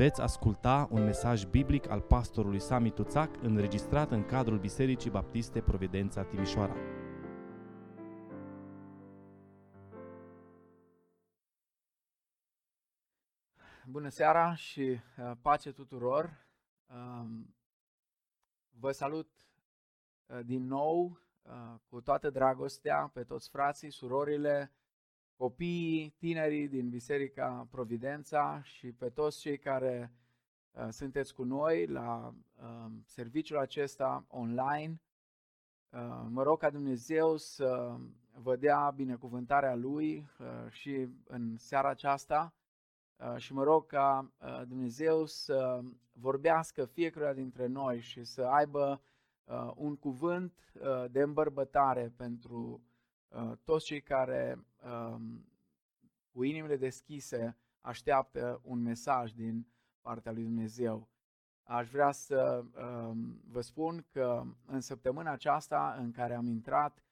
Veți asculta un mesaj biblic al pastorului Sami Tuțac înregistrat în cadrul Bisericii Baptiste Providența Timișoara. Bună seara și uh, pace tuturor! Um, vă salut uh, din nou uh, cu toată dragostea pe toți frații, surorile, copiii, tinerii din Biserica Providența și pe toți cei care uh, sunteți cu noi la uh, serviciul acesta online. Uh, mă rog ca Dumnezeu să vă dea binecuvântarea Lui uh, și în seara aceasta uh, și mă rog ca uh, Dumnezeu să vorbească fiecare dintre noi și să aibă uh, un cuvânt uh, de îmbărbătare pentru Uh, toți cei care um, cu inimile deschise așteaptă un mesaj din partea lui Dumnezeu. Aș vrea să um, vă spun că în săptămâna aceasta în care am intrat,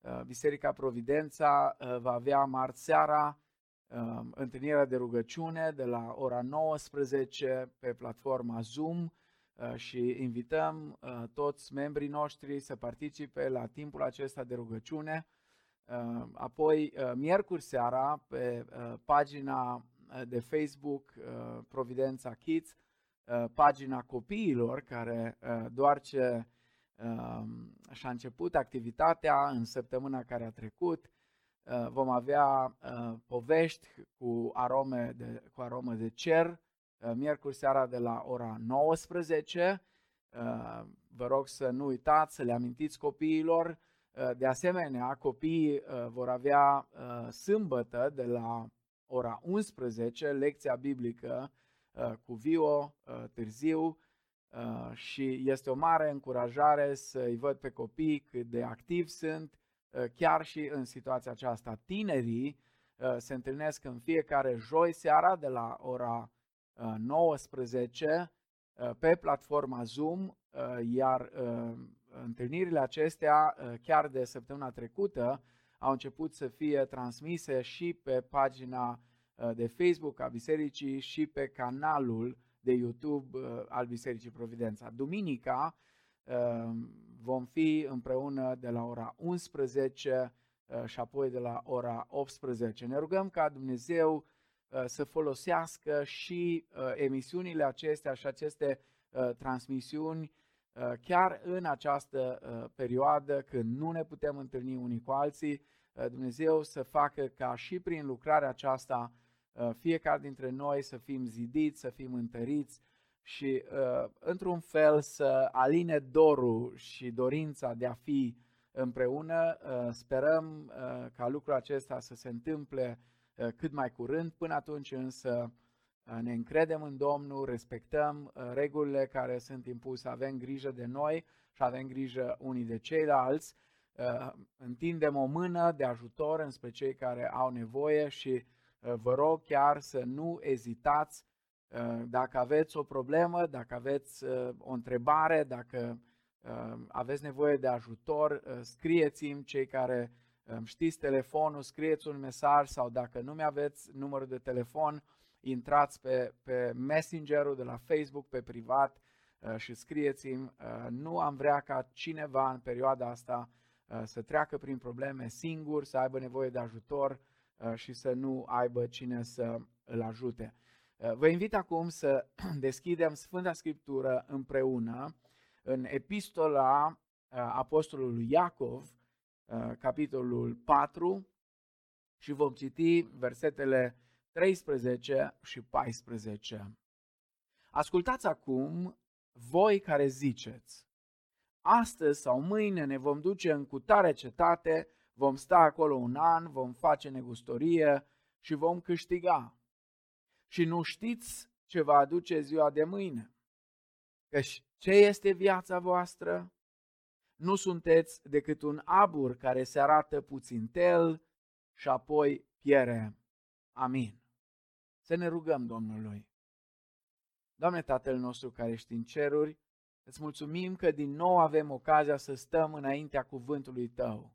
uh, Biserica Providența uh, va avea marți seara um, întâlnirea de rugăciune de la ora 19 pe platforma Zoom și invităm toți membrii noștri să participe la timpul acesta de rugăciune. Uh, apoi, uh, miercuri seara, pe uh, pagina de Facebook Providența Kids, pagina copiilor, care doar ce și-a început activitatea în săptămâna care a trecut, vom avea povești cu arome de, cu aromă de cer, miercuri seara de la ora 19. Vă rog să nu uitați, să le amintiți copiilor Uh, de asemenea, copiii uh, vor avea uh, sâmbătă de la ora 11 lecția biblică cu Vio târziu și este o mare încurajare să-i văd pe copii cât de activi sunt, chiar și în situația aceasta. Tinerii se întâlnesc în fiecare joi seara de la ora 19 pe platforma Zoom, iar întâlnirile acestea, uh, chiar de săptămâna trecută, au început să fie transmise și pe pagina uh, de Facebook a Bisericii și pe canalul de YouTube uh, al Bisericii Providența. Duminica vom fi împreună de la ora 11 și apoi de la ora 18. Ne rugăm ca Dumnezeu să folosească și emisiunile acestea și aceste transmisiuni Uh, chiar în această uh, perioadă când nu ne putem întâlni unii cu alții, uh, Dumnezeu să facă ca și prin lucrarea aceasta fiecare dintre noi să fim zidiți, să fim întăriți și într-un fel să aline dorul și dorința de a fi împreună. Sperăm ca lucrul acesta să se întâmple cât mai curând, până atunci însă ne încredem în Domnul, respectăm uh, regulile care sunt impuse, avem grijă de noi și avem grijă unii de ceilalți, uh, întindem o mână de ajutor înspre cei care au nevoie și uh, vă rog chiar să nu ezitați dacă aveți o problemă, dacă aveți o întrebare, dacă aveți nevoie de ajutor, scrieți-mi cei care știți telefonul, scrieți un mesaj sau dacă nu mi aveți numărul de telefon, intrați pe, pe messengerul de la Facebook, pe privat uh, și scrieți-mi, uh, nu am vrea ca cineva în perioada asta uh, să treacă prin probleme singur, să aibă nevoie de ajutor și să nu aibă cine să îl ajute. Vă invit acum să deschidem Sfânta Scriptură împreună în epistola Apostolului Iacov, capitolul 4, și vom citi versetele 13 și 14. Ascultați acum voi care ziceți, astăzi sau mâine ne vom duce în cutare cetate, vom sta acolo un an, vom face negustorie și vom câștiga. Și nu știți ce va aduce ziua de mâine. Căci ce este viața voastră? Nu sunteți decât un abur care se arată puțin tel și apoi piere. Amin. Să ne rugăm Domnului. Doamne Tatăl nostru care ești în ceruri, îți mulțumim că din nou avem ocazia să stăm înaintea cuvântului Tău.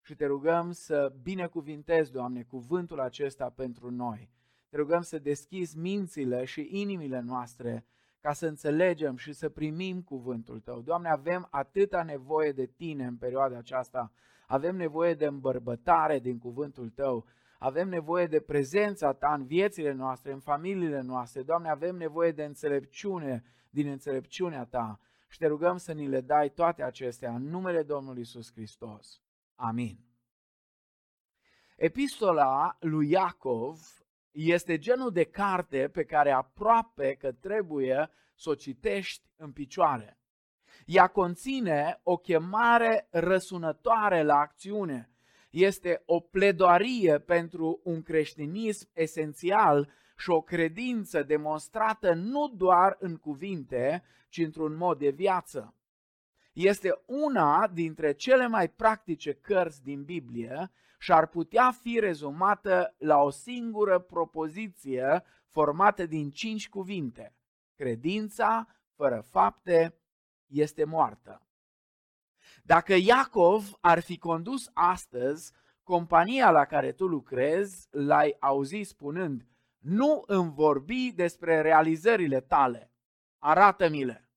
Și te rugăm să binecuvintezi, Doamne, cuvântul acesta pentru noi. te rugăm să deschizi mințile și inimile noastre ca să înțelegem și să primim cuvântul Tău. Doamne, avem atâta nevoie de Tine în perioada aceasta, avem nevoie de îmbărbătare din cuvântul Tău, avem nevoie de prezența Ta în viețile noastre, în familiile noastre. Doamne, avem nevoie de înțelepciune din înțelepciunea Ta și te rugăm să ni le dai toate acestea în numele Domnului Isus Hristos. Amin. Epistola lui Iacov este genul de carte pe care aproape că trebuie să o citești în picioare. Ea conține o chemare răsunătoare la acțiune. Este o pledoarie pentru un creștinism esențial și o credință demonstrată nu doar în cuvinte, ci într-un mod de viață. Este una dintre cele mai practice cărți din Biblie și ar putea fi rezumată la o singură propoziție formată din cinci cuvinte. Credința fără fapte este moartă. Dacă Iacov ar fi condus astăzi compania la care tu lucrezi, l-ai auzit spunând, nu îmi vorbi despre realizările tale, arată-mi-le.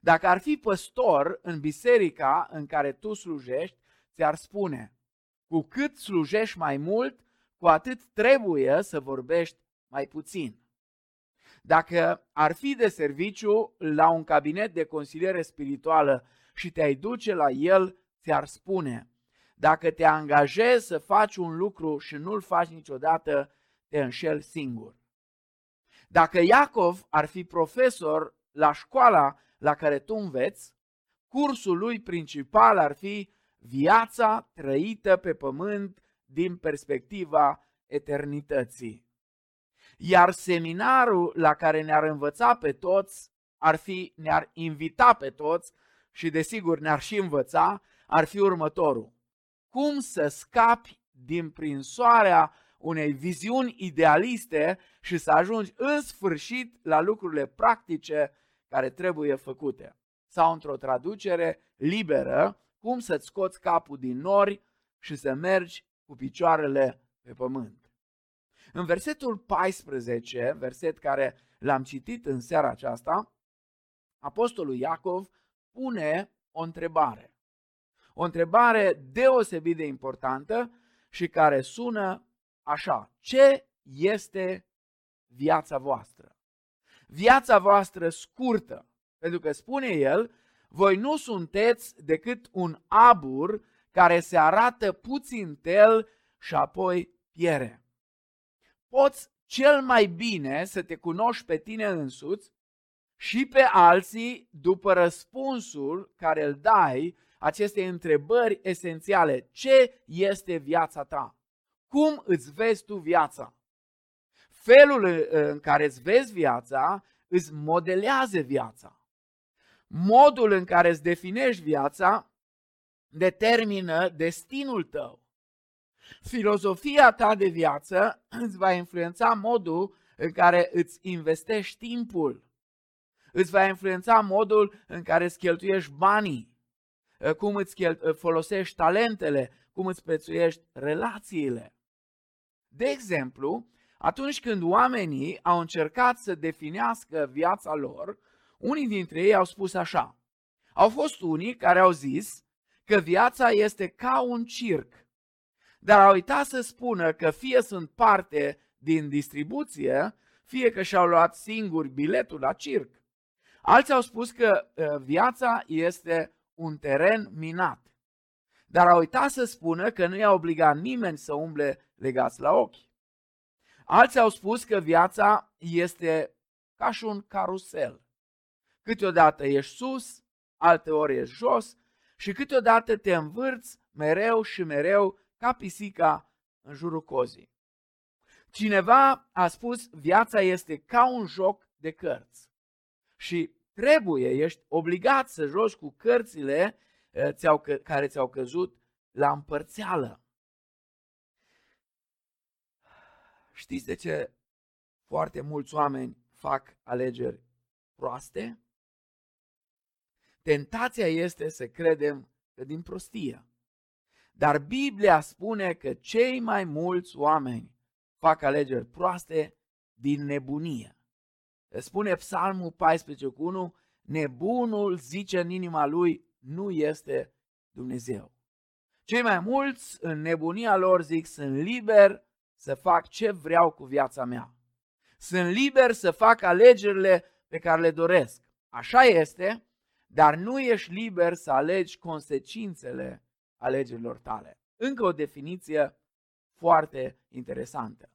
Dacă ar fi păstor în biserica în care tu slujești, ți-ar spune, cu cât slujești mai mult, cu atât trebuie să vorbești mai puțin. Dacă ar fi de serviciu la un cabinet de consiliere spirituală și te-ai duce la el, ți-ar spune, dacă te angajezi să faci un lucru și nu-l faci niciodată, te înșel singur. Dacă Iacov ar fi profesor la școala la care tu înveți, cursul lui principal ar fi viața trăită pe pământ din perspectiva eternității. Iar seminarul la care ne-ar învăța pe toți, ar fi, ne-ar invita pe toți și desigur ne-ar și învăța, ar fi următorul. Cum să scapi din prinsoarea unei viziuni idealiste și să ajungi în sfârșit la lucrurile practice care trebuie făcute. Sau într-o traducere liberă, cum să-ți scoți capul din nori și să mergi cu picioarele pe pământ. În versetul 14, verset care l-am citit în seara aceasta, Apostolul Iacov pune o întrebare. O întrebare deosebit de importantă și care sună așa. Ce este viața voastră? Viața voastră scurtă, pentru că spune el, voi nu sunteți decât un abur care se arată puțin tel și apoi piere. Poți cel mai bine să te cunoști pe tine însuți și pe alții după răspunsul care îl dai aceste întrebări esențiale. Ce este viața ta? Cum îți vezi tu viața? Felul în care îți vezi viața îți modelează viața modul în care îți definești viața determină destinul tău. Filozofia ta de viață îți va influența modul în care îți investești timpul. Îți va influența modul în care îți cheltuiești banii, cum îți folosești talentele, cum îți prețuiești relațiile. De exemplu, atunci când oamenii au încercat să definească viața lor, unii dintre ei au spus așa. Au fost unii care au zis că viața este ca un circ, dar au uitat să spună că fie sunt parte din distribuție, fie că și-au luat singuri biletul la circ. Alții au spus că ă, viața este un teren minat, dar au uitat să spună că nu i-a obligat nimeni să umble legați la ochi. Alții au spus că viața este ca și un carusel. Câteodată ești sus, alteori ești jos și câteodată te învârți mereu și mereu ca pisica în jurul cozii. Cineva a spus, viața este ca un joc de cărți și trebuie, ești obligat să joci cu cărțile eh, care ți-au căzut la împărțeală. Știți de ce foarte mulți oameni fac alegeri proaste? Tentația este să credem că din prostie. Dar Biblia spune că cei mai mulți oameni fac alegeri proaste din nebunie. Spune Psalmul 14 cu 1, nebunul zice în inima lui, nu este Dumnezeu. Cei mai mulți, în nebunia lor, zic, sunt liber să fac ce vreau cu viața mea. Sunt liber să fac alegerile pe care le doresc. Așa este, dar nu ești liber să alegi consecințele alegerilor tale. Încă o definiție foarte interesantă.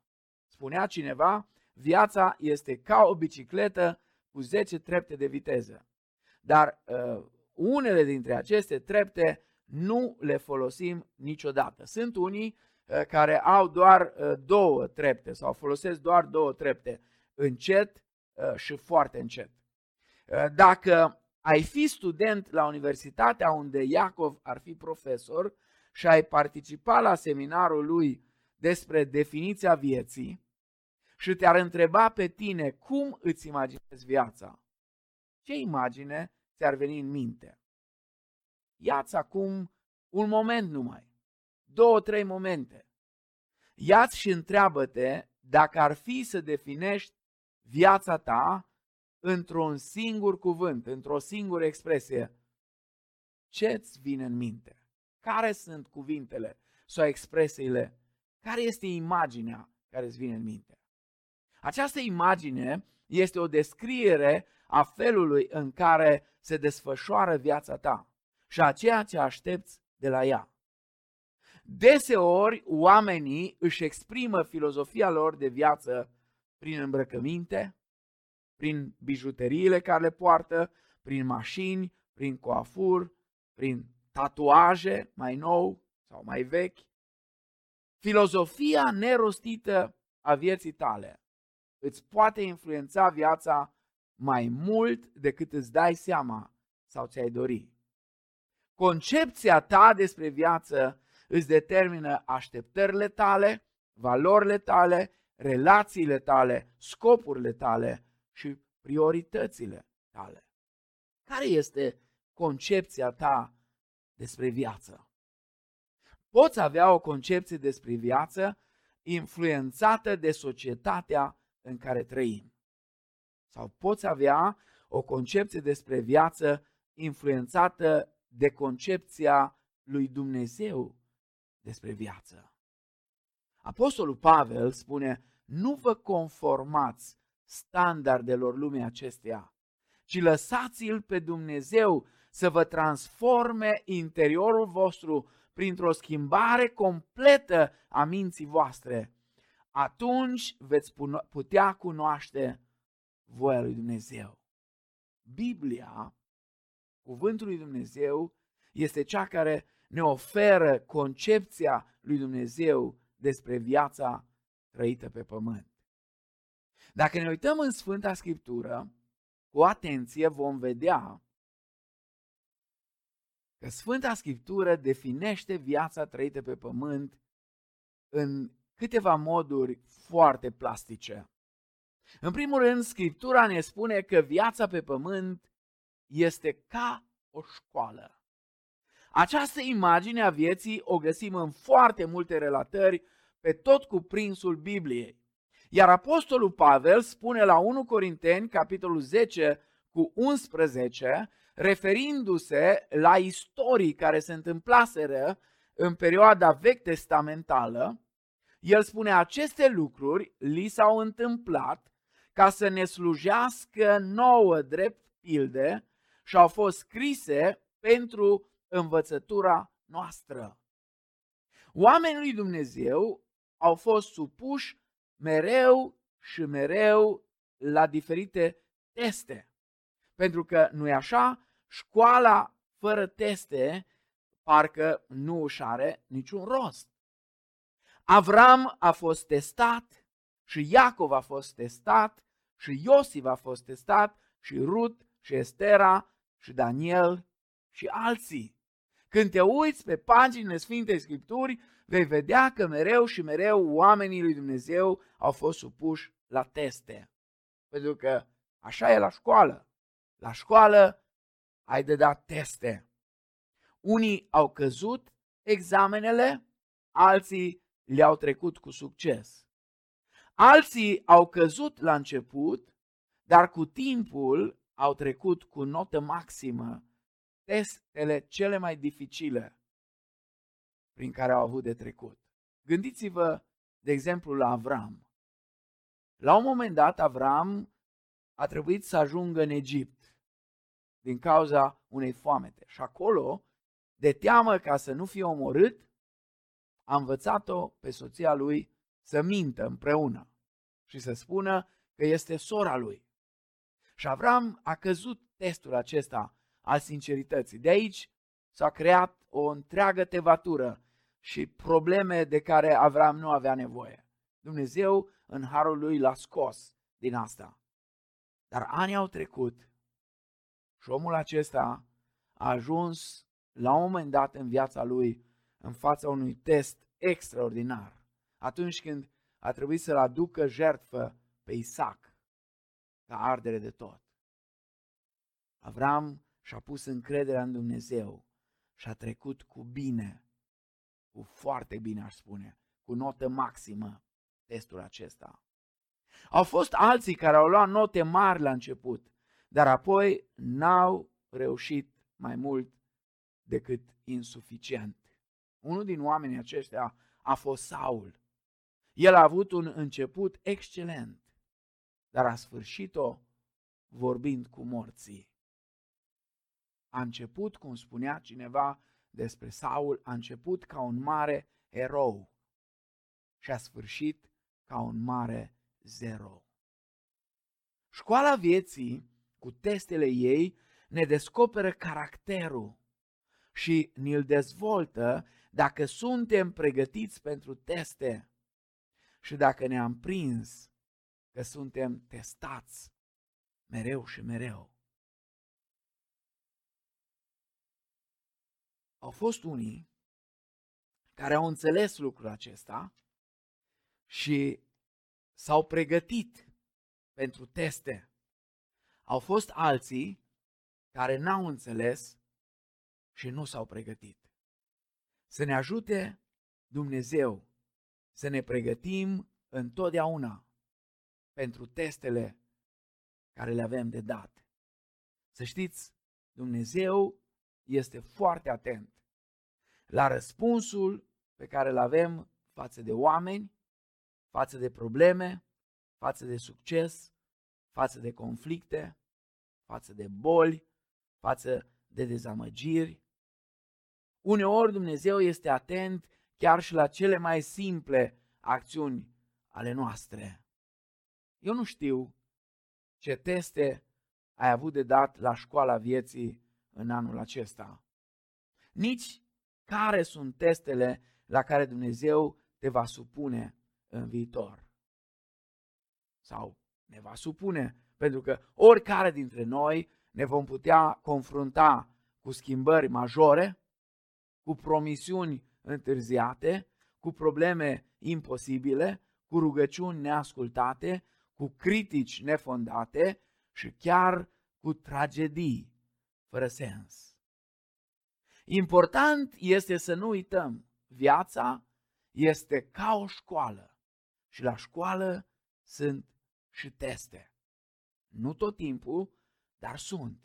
Spunea cineva, viața este ca o bicicletă cu 10 trepte de viteză. Dar uh, unele dintre aceste trepte nu le folosim niciodată. Sunt unii uh, care au doar uh, două trepte sau folosesc doar două trepte, încet uh, și foarte încet. Uh, dacă ai fi student la universitatea unde Iacov ar fi profesor și ai participa la seminarul lui despre definiția vieții și te-ar întreba pe tine cum îți imaginezi viața, ce imagine ți-ar veni în minte? Iați acum un moment numai, două, trei momente. Iați și întreabă-te dacă ar fi să definești viața ta într-un singur cuvânt, într-o singură expresie. Ce-ți vine în minte? Care sunt cuvintele sau expresiile? Care este imaginea care îți vine în minte? Această imagine este o descriere a felului în care se desfășoară viața ta și a ceea ce aștepți de la ea. Deseori oamenii își exprimă filozofia lor de viață prin îmbrăcăminte, prin bijuteriile care le poartă, prin mașini, prin coafur, prin tatuaje mai nou sau mai vechi. Filozofia nerostită a vieții tale îți poate influența viața mai mult decât îți dai seama sau ți-ai dori. Concepția ta despre viață îți determină așteptările tale, valorile tale, relațiile tale, scopurile tale și prioritățile tale. Care este concepția ta despre viață? Poți avea o concepție despre viață influențată de societatea în care trăim. Sau poți avea o concepție despre viață influențată de concepția lui Dumnezeu despre viață. Apostolul Pavel spune, nu vă conformați standardelor lumii acesteia, ci lăsați-l pe Dumnezeu să vă transforme interiorul vostru printr-o schimbare completă a minții voastre. Atunci veți putea cunoaște voia lui Dumnezeu. Biblia, cuvântul lui Dumnezeu, este cea care ne oferă concepția lui Dumnezeu despre viața trăită pe pământ. Dacă ne uităm în Sfânta Scriptură, cu atenție vom vedea că Sfânta Scriptură definește viața trăită pe pământ în câteva moduri foarte plastice. În primul rând, Scriptura ne spune că viața pe pământ este ca o școală. Această imagine a vieții o găsim în foarte multe relatări pe tot cuprinsul Bibliei. Iar Apostolul Pavel spune la 1 Corinteni, capitolul 10 cu 11, referindu-se la istorii care se întâmplaseră în perioada vechi testamentală, el spune aceste lucruri li s-au întâmplat ca să ne slujească nouă drept pilde și au fost scrise pentru învățătura noastră. Oamenii lui Dumnezeu au fost supuși mereu și mereu la diferite teste. Pentru că, nu e așa, școala fără teste parcă nu își are niciun rost. Avram a fost testat și Iacov a fost testat și Iosif a fost testat și Rut și Estera și Daniel și alții. Când te uiți pe paginile Sfintei Scripturi, vei vedea că mereu și mereu oamenii lui Dumnezeu au fost supuși la teste. Pentru că așa e la școală. La școală ai de dat teste. Unii au căzut examenele, alții le-au trecut cu succes. Alții au căzut la început, dar cu timpul au trecut cu notă maximă testele cele mai dificile prin care au avut de trecut. Gândiți-vă, de exemplu, la Avram. La un moment dat, Avram a trebuit să ajungă în Egipt din cauza unei foamete. Și acolo, de teamă ca să nu fie omorât, a învățat-o pe soția lui să mintă împreună și să spună că este sora lui. Și Avram a căzut testul acesta al sincerității. De aici s-a creat o întreagă tevatură și probleme de care Avram nu avea nevoie. Dumnezeu, în harul lui, l-a scos din asta. Dar ani au trecut și omul acesta a ajuns la un moment dat în viața lui în fața unui test extraordinar. Atunci când a trebuit să-l aducă jertfă pe Isaac ca ardere de tot. Avram și-a pus încrederea în Dumnezeu și a trecut cu bine, cu foarte bine aș spune, cu notă maximă testul acesta. Au fost alții care au luat note mari la început, dar apoi n-au reușit mai mult decât insuficient. Unul din oamenii aceștia a fost Saul. El a avut un început excelent, dar a sfârșit-o vorbind cu morții. A început, cum spunea cineva despre Saul, a început ca un mare erou și a sfârșit ca un mare zero. Școala vieții, cu testele ei, ne descoperă caracterul și ne-l dezvoltă dacă suntem pregătiți pentru teste și dacă ne-am prins că suntem testați mereu și mereu. Au fost unii care au înțeles lucrul acesta și s-au pregătit pentru teste. Au fost alții care n-au înțeles și nu s-au pregătit. Să ne ajute Dumnezeu să ne pregătim întotdeauna pentru testele care le avem de dat. Să știți, Dumnezeu este foarte atent la răspunsul pe care îl avem față de oameni, față de probleme, față de succes, față de conflicte, față de boli, față de dezamăgiri. Uneori Dumnezeu este atent chiar și la cele mai simple acțiuni ale noastre. Eu nu știu ce teste ai avut de dat la școala vieții în anul acesta. Nici care sunt testele la care Dumnezeu te va supune în viitor. Sau ne va supune, pentru că oricare dintre noi ne vom putea confrunta cu schimbări majore, cu promisiuni întârziate, cu probleme imposibile, cu rugăciuni neascultate, cu critici nefondate și chiar cu tragedii fără sens. Important este să nu uităm, viața este ca o școală și la școală sunt și teste. Nu tot timpul, dar sunt.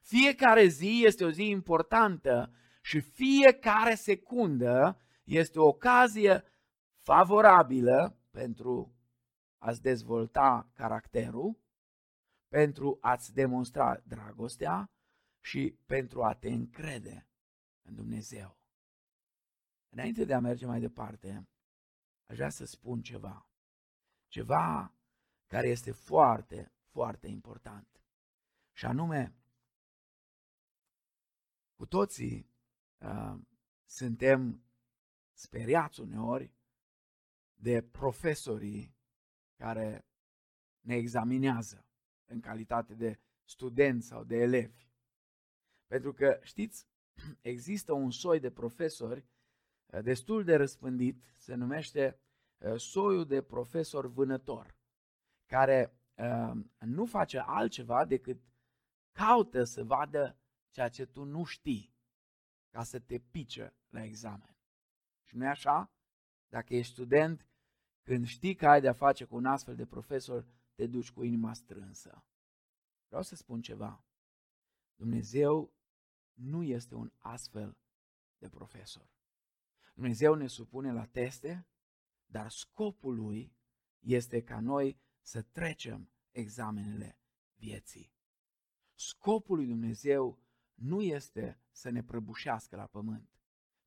Fiecare zi este o zi importantă și fiecare secundă este o ocazie favorabilă pentru a-ți dezvolta caracterul, pentru a-ți demonstra dragostea și pentru a te încrede în Dumnezeu. Înainte de a merge mai departe, aș vrea să spun ceva. Ceva care este foarte, foarte important. Și anume, cu toții uh, suntem speriați uneori de profesorii care ne examinează în calitate de studenți sau de elevi. Pentru că, știți, există un soi de profesori uh, destul de răspândit, se numește uh, soiul de profesor vânător, care uh, nu face altceva decât caută să vadă ceea ce tu nu știi ca să te pice la examen. Și nu e așa? Dacă ești student, când știi că ai de-a face cu un astfel de profesor, te duci cu inima strânsă. Vreau să spun ceva. Dumnezeu nu este un astfel de profesor. Dumnezeu ne supune la teste, dar scopul lui este ca noi să trecem examenele vieții. Scopul lui Dumnezeu nu este să ne prăbușească la pământ,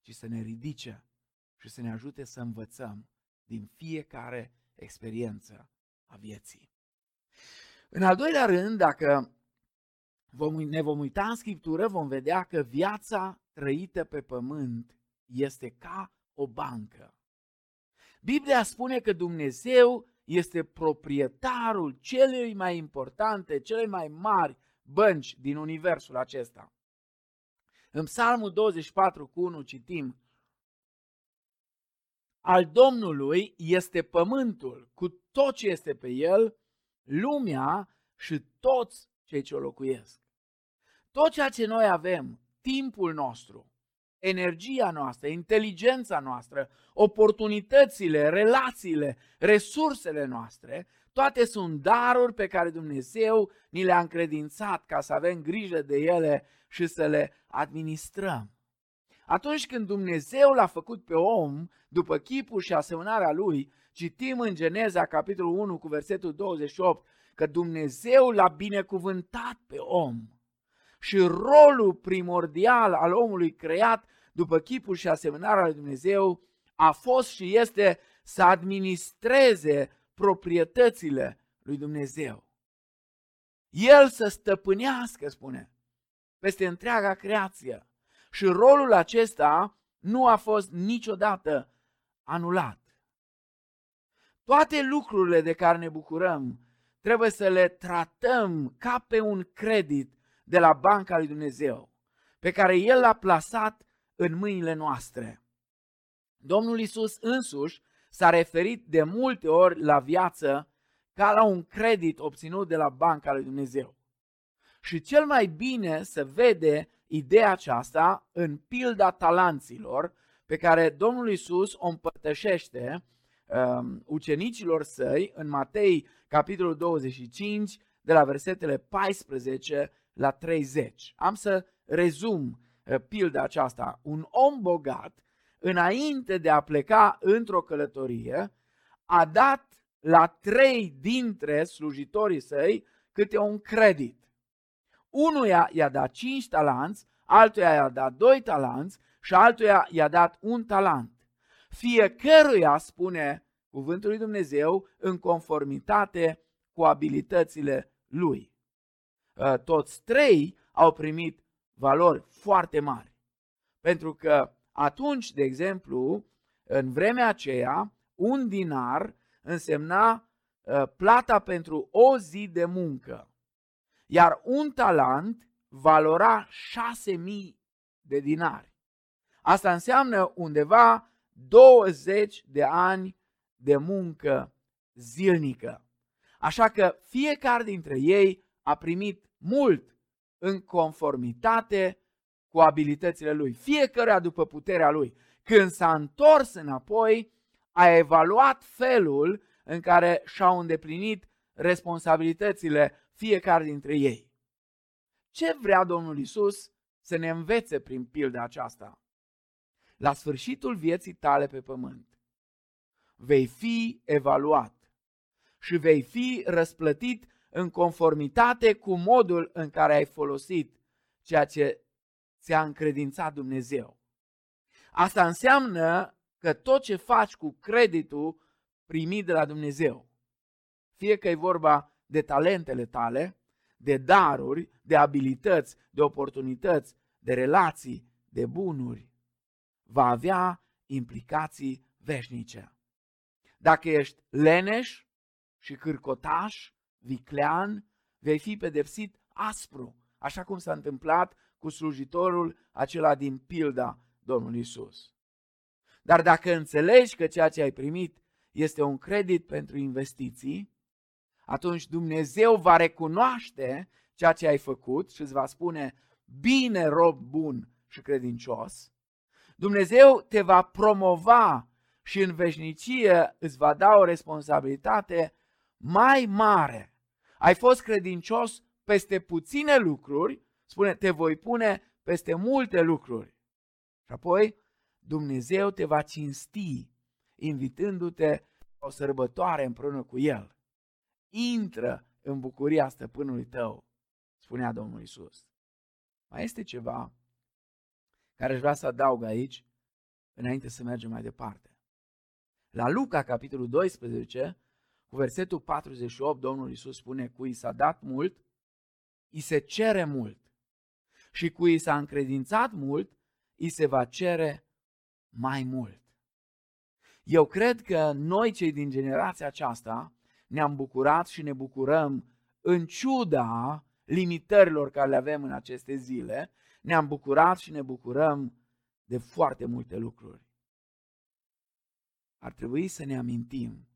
ci să ne ridice și să ne ajute să învățăm din fiecare experiență a vieții. În al doilea rând, dacă vom, ne vom uita în Scriptură, vom vedea că viața trăită pe pământ este ca o bancă. Biblia spune că Dumnezeu este proprietarul celei mai importante, cele mai mari bănci din universul acesta. În Psalmul 24 cu 1 citim Al Domnului este pământul cu tot ce este pe el, lumea și toți cei ce o locuiesc. Tot ceea ce noi avem, timpul nostru, energia noastră, inteligența noastră, oportunitățile, relațiile, resursele noastre, toate sunt daruri pe care Dumnezeu ni le-a încredințat ca să avem grijă de ele și să le administrăm. Atunci când Dumnezeu l-a făcut pe om, după chipul și asemănarea lui, citim în Geneza, capitolul 1, cu versetul 28, că Dumnezeu l-a binecuvântat pe om. Și rolul primordial al omului creat după chipul și asemănarea lui Dumnezeu a fost și este să administreze proprietățile lui Dumnezeu. El să stăpânească, spune, peste întreaga creație. Și rolul acesta nu a fost niciodată anulat. Toate lucrurile de care ne bucurăm trebuie să le tratăm ca pe un credit de la banca lui Dumnezeu, pe care El l-a plasat în mâinile noastre. Domnul Isus însuși s-a referit de multe ori la viață ca la un credit obținut de la banca lui Dumnezeu. Și cel mai bine se vede ideea aceasta în pilda talanților pe care Domnul Isus o împărtășește um, ucenicilor săi în Matei, capitolul 25, de la versetele 14 la 30. Am să rezum uh, pilda aceasta. Un om bogat înainte de a pleca într-o călătorie, a dat la trei dintre slujitorii săi câte un credit. Unuia i-a dat cinci talanți, altuia i-a dat doi talanți și altuia i-a dat un talent. Fiecăruia, spune cuvântul lui Dumnezeu, în conformitate cu abilitățile lui. Ă, toți trei au primit valori foarte mari. Pentru că atunci, de exemplu, în vremea aceea, un dinar însemna uh, plata pentru o zi de muncă, iar un talent valora 6.000 de dinari. Asta înseamnă undeva 20 de ani de muncă zilnică. Așa că fiecare dintre ei a primit mult în conformitate cu abilitățile lui, fiecare după puterea lui. Când s-a întors înapoi, a evaluat felul în care și-au îndeplinit responsabilitățile fiecare dintre ei. Ce vrea Domnul Isus să ne învețe prin pilda aceasta? La sfârșitul vieții tale pe pământ, vei fi evaluat și vei fi răsplătit în conformitate cu modul în care ai folosit ceea ce ți-a încredințat Dumnezeu. Asta înseamnă că tot ce faci cu creditul primit de la Dumnezeu, fie că e vorba de talentele tale, de daruri, de abilități, de oportunități, de relații, de bunuri, va avea implicații veșnice. Dacă ești leneș și cârcotaș, viclean, vei fi pedepsit aspru, așa cum s-a întâmplat cu slujitorul acela din pilda Domnului Isus. Dar dacă înțelegi că ceea ce ai primit este un credit pentru investiții, atunci Dumnezeu va recunoaște ceea ce ai făcut și îți va spune, bine rob bun și credincios. Dumnezeu te va promova și în veșnicie îți va da o responsabilitate mai mare. Ai fost credincios peste puține lucruri, spune, te voi pune peste multe lucruri. Și apoi Dumnezeu te va cinsti, invitându-te o sărbătoare împreună cu El. Intră în bucuria stăpânului tău, spunea Domnul Isus. Mai este ceva care aș vrea să adaug aici, înainte să mergem mai departe. La Luca, capitolul 12, cu versetul 48, Domnul Isus spune, cui s-a dat mult, îi se cere mult. Și cui s-a încredințat mult, îi se va cere mai mult. Eu cred că noi, cei din generația aceasta, ne-am bucurat și ne bucurăm în ciuda limitărilor care le avem în aceste zile, ne-am bucurat și ne bucurăm de foarte multe lucruri. Ar trebui să ne amintim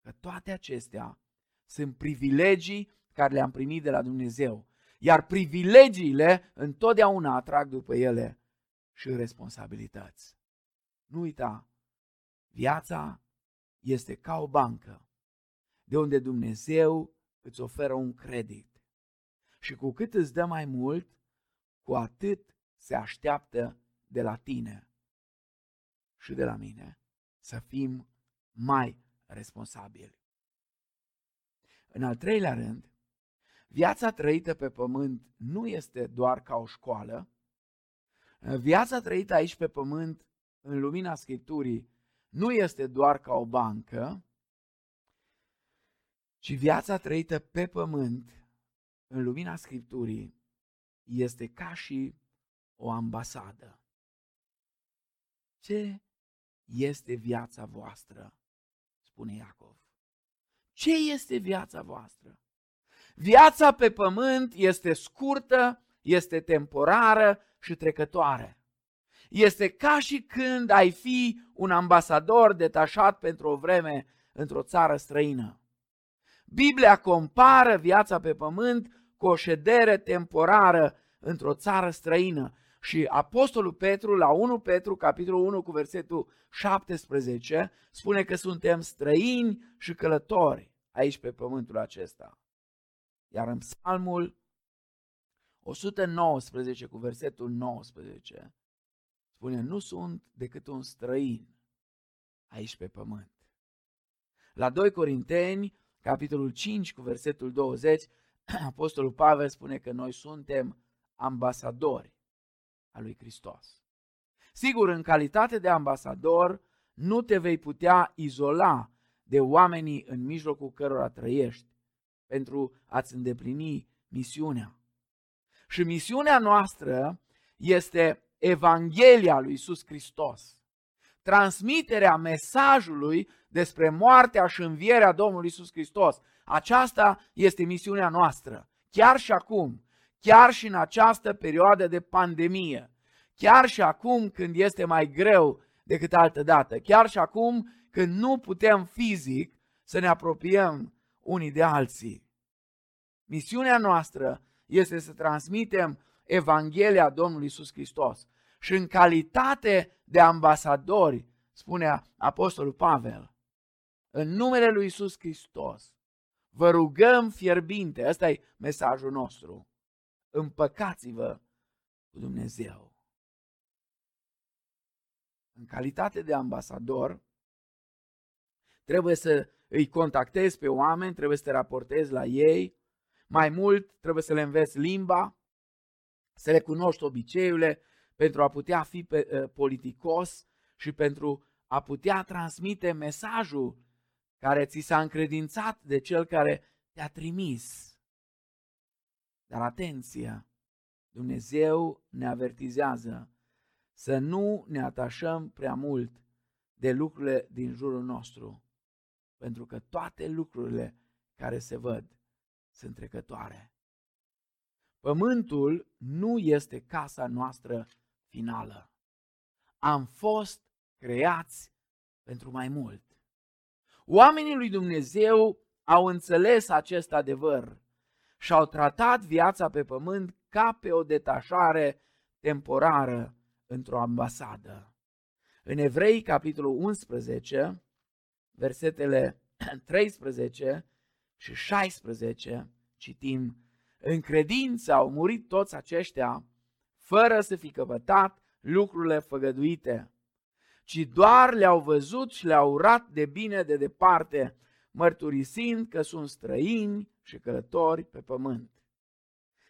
că toate acestea sunt privilegii care le-am primit de la Dumnezeu. Iar privilegiile întotdeauna atrag după ele și responsabilități. Nu uita, viața este ca o bancă de unde Dumnezeu îți oferă un credit. Și cu cât îți dă mai mult, cu atât se așteaptă de la tine și de la mine să fim mai responsabili. În al treilea rând, viața trăită pe pământ nu este doar ca o școală. Viața trăită aici pe pământ, în lumina Scripturii, nu este doar ca o bancă, ci viața trăită pe pământ, în lumina Scripturii, este ca și o ambasadă. Ce este viața voastră? Spune Iacov. Ce este viața voastră? Viața pe pământ este scurtă, este temporară și trecătoare. Este ca și când ai fi un ambasador detașat pentru o vreme într-o țară străină. Biblia compară viața pe pământ cu o ședere temporară într-o țară străină. Și Apostolul Petru, la 1 Petru, capitolul 1, cu versetul 17, spune că suntem străini și călători aici pe pământul acesta. Iar în psalmul 119, cu versetul 19, spune, nu sunt decât un străin aici pe pământ. La 2 Corinteni, capitolul 5, cu versetul 20, Apostolul Pavel spune că noi suntem ambasadori a lui Hristos. Sigur, în calitate de ambasador, nu te vei putea izola de oamenii în mijlocul cărora trăiești pentru a-ți îndeplini misiunea. Și misiunea noastră este Evanghelia lui Iisus Hristos. Transmiterea mesajului despre moartea și învierea Domnului Iisus Hristos. Aceasta este misiunea noastră. Chiar și acum, chiar și în această perioadă de pandemie, chiar și acum când este mai greu decât altă dată, chiar și acum când nu putem fizic să ne apropiem unii de alții. Misiunea noastră este să transmitem Evanghelia Domnului Isus Hristos. Și în calitate de ambasadori, spunea Apostolul Pavel, în numele lui Isus Hristos, vă rugăm fierbinte, ăsta e mesajul nostru, împăcați-vă cu Dumnezeu. În calitate de ambasador, trebuie să îi contactezi pe oameni, trebuie să te raportezi la ei, mai mult trebuie să le înveți limba, să le cunoști obiceiurile pentru a putea fi uh, politicos și pentru a putea transmite mesajul care ți s-a încredințat de cel care te-a trimis. Dar atenție, Dumnezeu ne avertizează să nu ne atașăm prea mult de lucrurile din jurul nostru, pentru că toate lucrurile care se văd sunt trecătoare. Pământul nu este casa noastră finală. Am fost creați pentru mai mult. Oamenii lui Dumnezeu au înțeles acest adevăr și au tratat viața pe pământ ca pe o detașare temporară într-o ambasadă. În Evrei, capitolul 11, versetele 13 și 16, citim, În credință au murit toți aceștia, fără să fi căpătat lucrurile făgăduite, ci doar le-au văzut și le-au urat de bine de departe, mărturisind că sunt străini și călători pe pământ.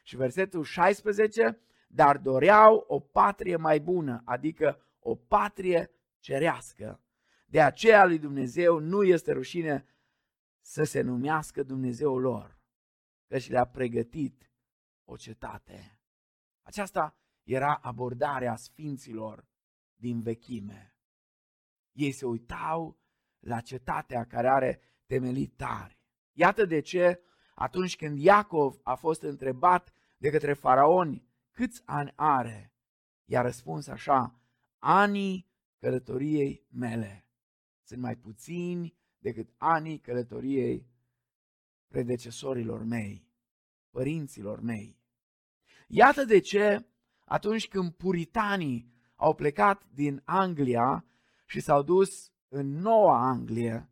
Și versetul 16, dar doreau o patrie mai bună, adică o patrie cerească. De aceea lui Dumnezeu nu este rușine să se numească Dumnezeul lor, căci le-a pregătit o cetate. Aceasta era abordarea sfinților din vechime. Ei se uitau la cetatea care are temelii tari. Iată de ce atunci când Iacov a fost întrebat de către faraoni câți ani are, i-a răspuns așa, anii călătoriei mele sunt mai puțini decât anii călătoriei predecesorilor mei, părinților mei. Iată de ce atunci când puritanii au plecat din Anglia și s-au dus în Noua Anglie,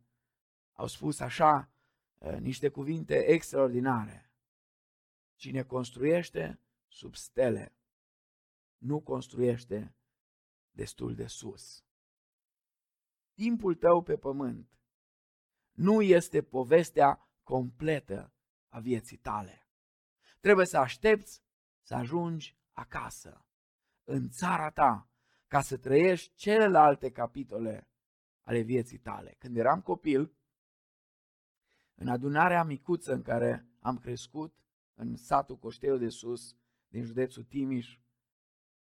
au spus așa eh, niște cuvinte extraordinare. Cine construiește sub stele, nu construiește destul de sus. Timpul tău pe pământ nu este povestea completă a vieții tale. Trebuie să aștepți să ajungi acasă, în țara ta, ca să trăiești celelalte capitole ale vieții tale. Când eram copil, în adunarea micuță în care am crescut, în satul Coșteu de Sus, din județul Timiș,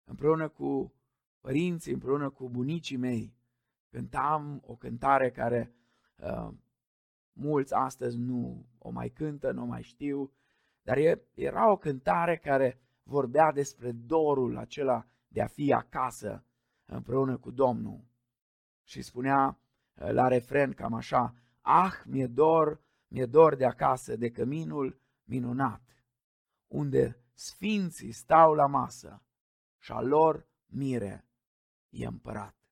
împreună cu părinții, împreună cu bunicii mei, cântam o cântare care uh, mulți astăzi nu o mai cântă, nu o mai știu, dar e, era o cântare care vorbea despre dorul acela de a fi acasă împreună cu Domnul. Și spunea uh, la refren cam așa, Ah, mi-e dor, mi-e dor de acasă, de căminul minunat, unde sfinții stau la masă și a lor mire e împărat.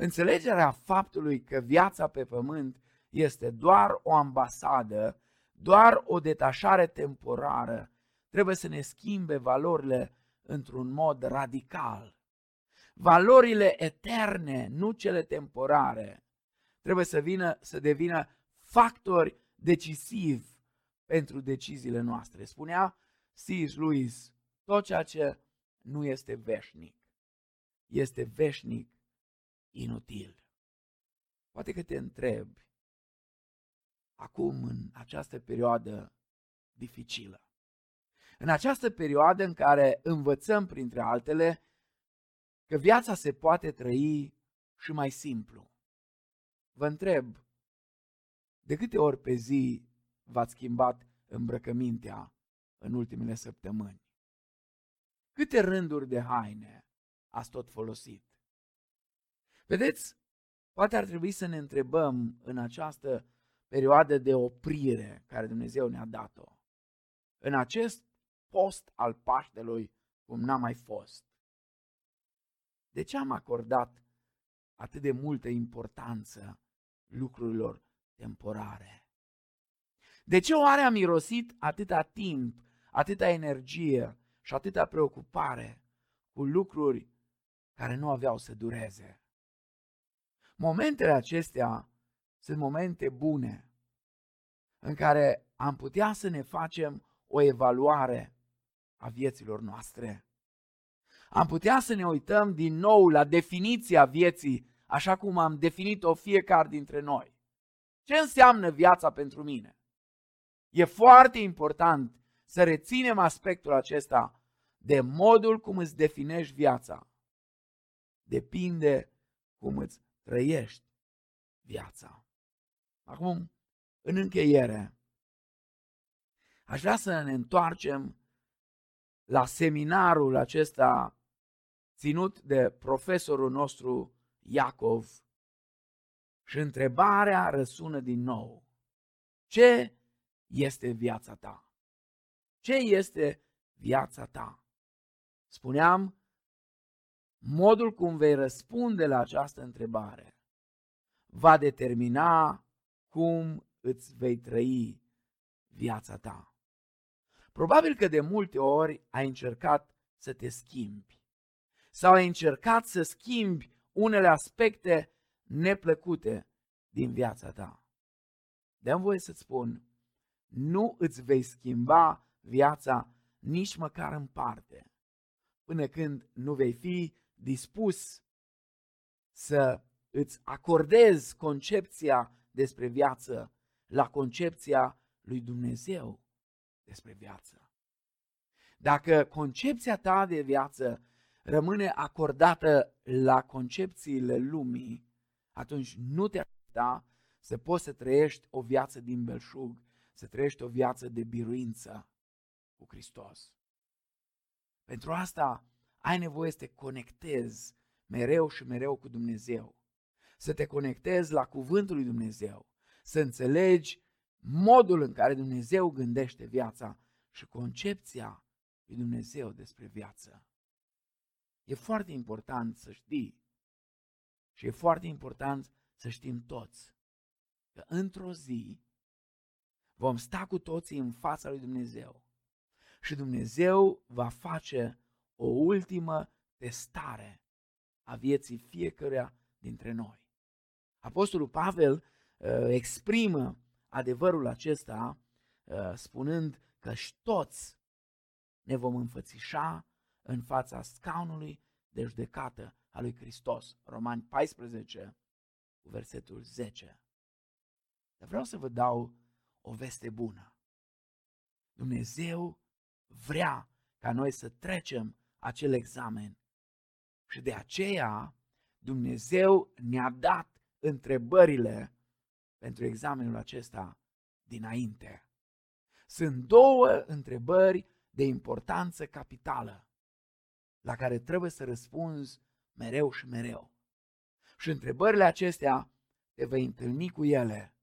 Înțelegerea faptului că viața pe pământ este doar o ambasadă, doar o detașare temporară, trebuie să ne schimbe valorile într-un mod radical. Valorile eterne, nu cele temporare, trebuie să, vină, să devină factori decisivi pentru deciziile noastre. Spunea C.S. Lewis, tot ceea ce nu este veșnic, este veșnic inutil. Poate că te întrebi, acum, în această perioadă dificilă, în această perioadă în care învățăm, printre altele, că viața se poate trăi și mai simplu. Vă întreb, de câte ori pe zi v-ați schimbat îmbrăcămintea în ultimele săptămâni? Câte rânduri de haine ați tot folosit? Vedeți, poate ar trebui să ne întrebăm în această perioadă de oprire care Dumnezeu ne-a dat-o. În acest post al Paștelui, cum n-a mai fost. De ce am acordat atât de multă importanță lucrurilor temporare? De ce oare am mirosit atâta timp, atâta energie și atâta preocupare cu lucruri care nu aveau să dureze? Momentele acestea sunt momente bune în care am putea să ne facem o evaluare a vieților noastre. Am putea să ne uităm din nou la definiția vieții, așa cum am definit-o fiecare dintre noi. Ce înseamnă viața pentru mine? E foarte important să reținem aspectul acesta de modul cum îți definești viața. Depinde cum îți trăiești viața. Acum, în încheiere, aș vrea să ne întoarcem la seminarul acesta ținut de profesorul nostru Iacov și întrebarea răsună din nou. Ce este viața ta? Ce este viața ta? Spuneam modul cum vei răspunde la această întrebare va determina cum îți vei trăi viața ta. Probabil că de multe ori ai încercat să te schimbi sau ai încercat să schimbi unele aspecte neplăcute din viața ta. Dăm voie să-ți spun, nu îți vei schimba viața nici măcar în parte, până când nu vei fi dispus să îți acordezi concepția despre viață la concepția lui Dumnezeu despre viață. Dacă concepția ta de viață rămâne acordată la concepțiile lumii, atunci nu te aștepta să poți să trăiești o viață din belșug, să trăiești o viață de biruință cu Hristos. Pentru asta ai nevoie să te conectezi mereu și mereu cu Dumnezeu, să te conectezi la cuvântul lui Dumnezeu, să înțelegi modul în care Dumnezeu gândește viața și concepția lui Dumnezeu despre viață. E foarte important să știi și e foarte important să știm toți că într-o zi vom sta cu toții în fața lui Dumnezeu și Dumnezeu va face o ultimă testare a vieții fiecăruia dintre noi. Apostolul Pavel uh, exprimă adevărul acesta uh, spunând că și toți ne vom înfățișa în fața scaunului de judecată a lui Hristos. Romani 14, cu versetul 10. Dar vreau să vă dau o veste bună. Dumnezeu vrea ca noi să trecem acel examen. Și de aceea Dumnezeu ne-a dat întrebările pentru examenul acesta dinainte. Sunt două întrebări de importanță capitală la care trebuie să răspunzi mereu și mereu. Și întrebările acestea te vei întâlni cu ele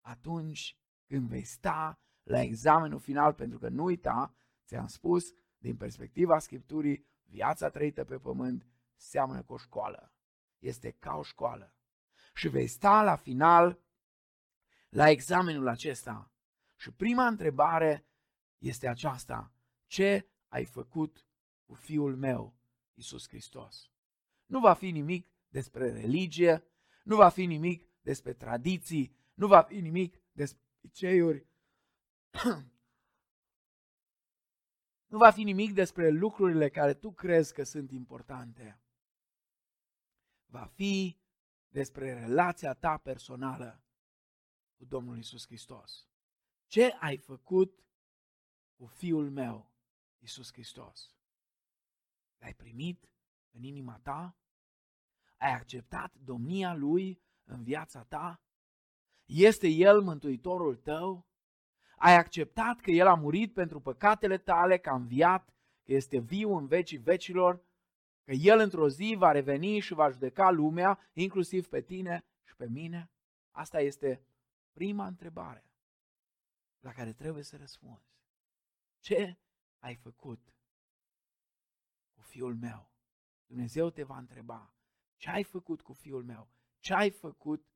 atunci când vei sta la examenul final, pentru că nu uita, ți-am spus, din perspectiva Scripturii, viața trăită pe pământ seamănă cu o școală. Este ca o școală. Și vei sta la final la examenul acesta. Și prima întrebare este aceasta. Ce ai făcut cu Fiul meu, Isus Hristos? Nu va fi nimic despre religie, nu va fi nimic despre tradiții, nu va fi nimic despre ceiuri. nu va fi nimic despre lucrurile care tu crezi că sunt importante. Va fi despre relația ta personală cu Domnul Isus Hristos. Ce ai făcut cu Fiul meu, Isus Hristos? L-ai primit în inima ta? Ai acceptat domnia Lui în viața ta? Este El mântuitorul tău? Ai acceptat că El a murit pentru păcatele tale, că a înviat, că este viu în vecii vecilor, că El într-o zi va reveni și va judeca lumea, inclusiv pe tine și pe mine? Asta este prima întrebare la care trebuie să răspunzi. Ce ai făcut cu fiul meu? Dumnezeu te va întreba, ce ai făcut cu fiul meu? Ce ai făcut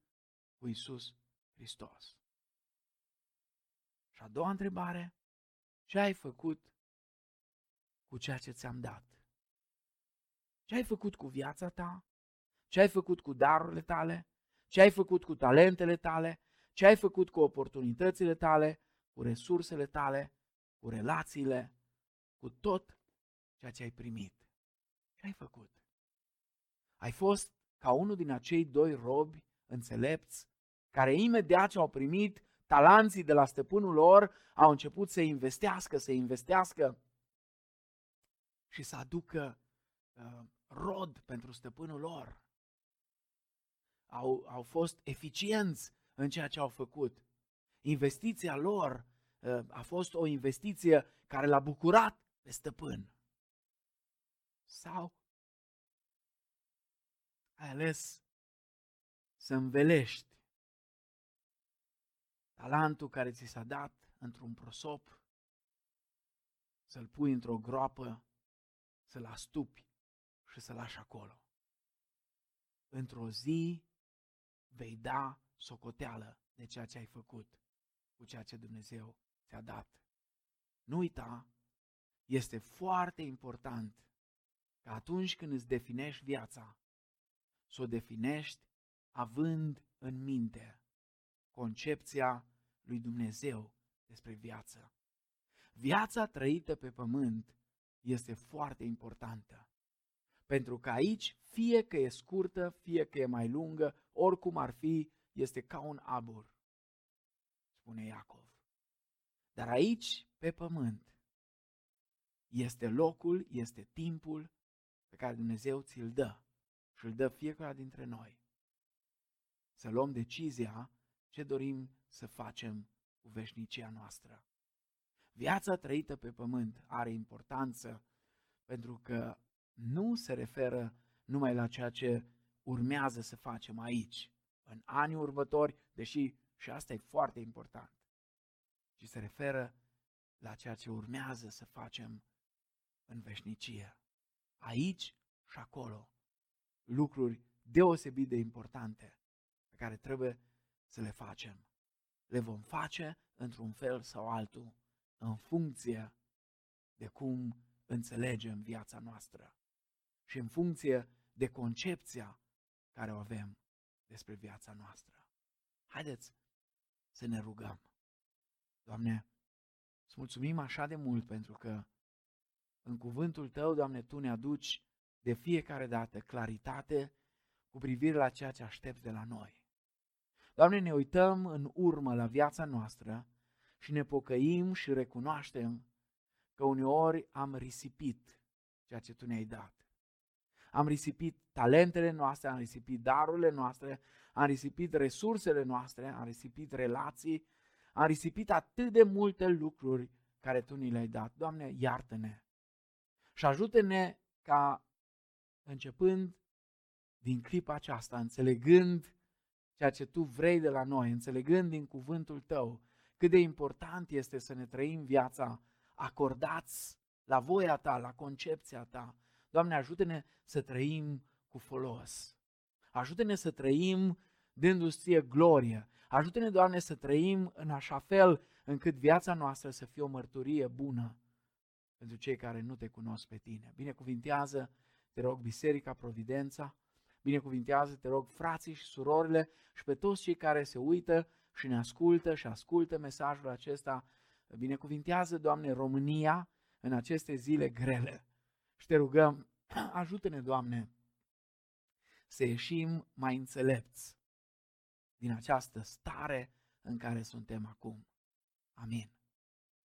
cu Isus Hristos? Și a doua întrebare, ce ai făcut cu ceea ce ți-am dat? Ce ai făcut cu viața ta? Ce ai făcut cu darurile tale? Ce ai făcut cu talentele tale? Ce ai făcut cu oportunitățile tale, cu resursele tale, cu relațiile, cu tot ceea ce ai primit? Ce ai făcut? Ai fost ca unul din acei doi robi înțelepți care imediat ce au primit talanții de la stăpânul lor, au început să investească, să investească și să aducă uh, rod pentru stăpânul lor. Au, au fost eficienți în ceea ce au făcut. Investiția lor uh, a fost o investiție care l-a bucurat pe stăpân. Sau ai ales să învelești talentul care ți s-a dat într-un prosop, să-l pui într-o groapă, să-l astupi și și să lași acolo. Într-o zi vei da socoteală de ceea ce ai făcut cu ceea ce Dumnezeu ți-a dat. Nu uita, este foarte important că atunci când îți definești viața, să o definești având în minte concepția lui Dumnezeu despre viață. Viața trăită pe pământ este foarte importantă. Pentru că aici, fie că e scurtă, fie că e mai lungă, oricum ar fi, este ca un abur, spune Iacov. Dar aici, pe pământ, este locul, este timpul pe care Dumnezeu ți-l dă și îl dă fiecare dintre noi. Să luăm decizia ce dorim să facem cu veșnicia noastră. Viața trăită pe pământ are importanță pentru că nu se referă numai la ceea ce urmează să facem aici, în anii următori, deși și asta e foarte important, ci se referă la ceea ce urmează să facem în veșnicie. Aici și acolo. Lucruri deosebit de importante pe care trebuie să le facem. Le vom face într-un fel sau altul, în funcție de cum înțelegem viața noastră și în funcție de concepția care o avem despre viața noastră. Haideți să ne rugăm. Doamne, îți mulțumim așa de mult pentru că în cuvântul Tău, Doamne, Tu ne aduci de fiecare dată claritate cu privire la ceea ce aștepți de la noi. Doamne, ne uităm în urmă la viața noastră și ne pocăim și recunoaștem că uneori am risipit ceea ce Tu ne-ai dat. Am risipit talentele noastre, am risipit darurile noastre, am risipit resursele noastre, am risipit relații, am risipit atât de multe lucruri care Tu ni le-ai dat. Doamne, iartă-ne și ajută-ne ca începând din clipa aceasta, înțelegând ceea ce Tu vrei de la noi, înțelegând din cuvântul Tău cât de important este să ne trăim viața acordați la voia Ta, la concepția Ta. Doamne, ajută-ne să trăim cu folos. Ajută-ne să trăim dându-ți ție glorie. Ajută-ne, Doamne, să trăim în așa fel încât viața noastră să fie o mărturie bună pentru cei care nu te cunosc pe tine. Binecuvintează, te rog, Biserica Providența, binecuvintează, te rog, frații și surorile și pe toți cei care se uită și ne ascultă și ascultă mesajul acesta. Binecuvintează, Doamne, România în aceste zile grele. Și te rugăm, ajută-ne, Doamne, să ieșim mai înțelepți din această stare în care suntem acum. Amin.